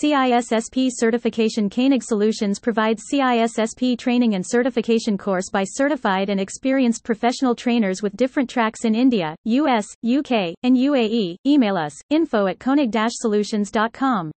CISSP certification Koenig Solutions provides CISSP training and certification course by certified and experienced professional trainers with different tracks in India, US, UK, and UAE. Email us, info at koenig-solutions.com.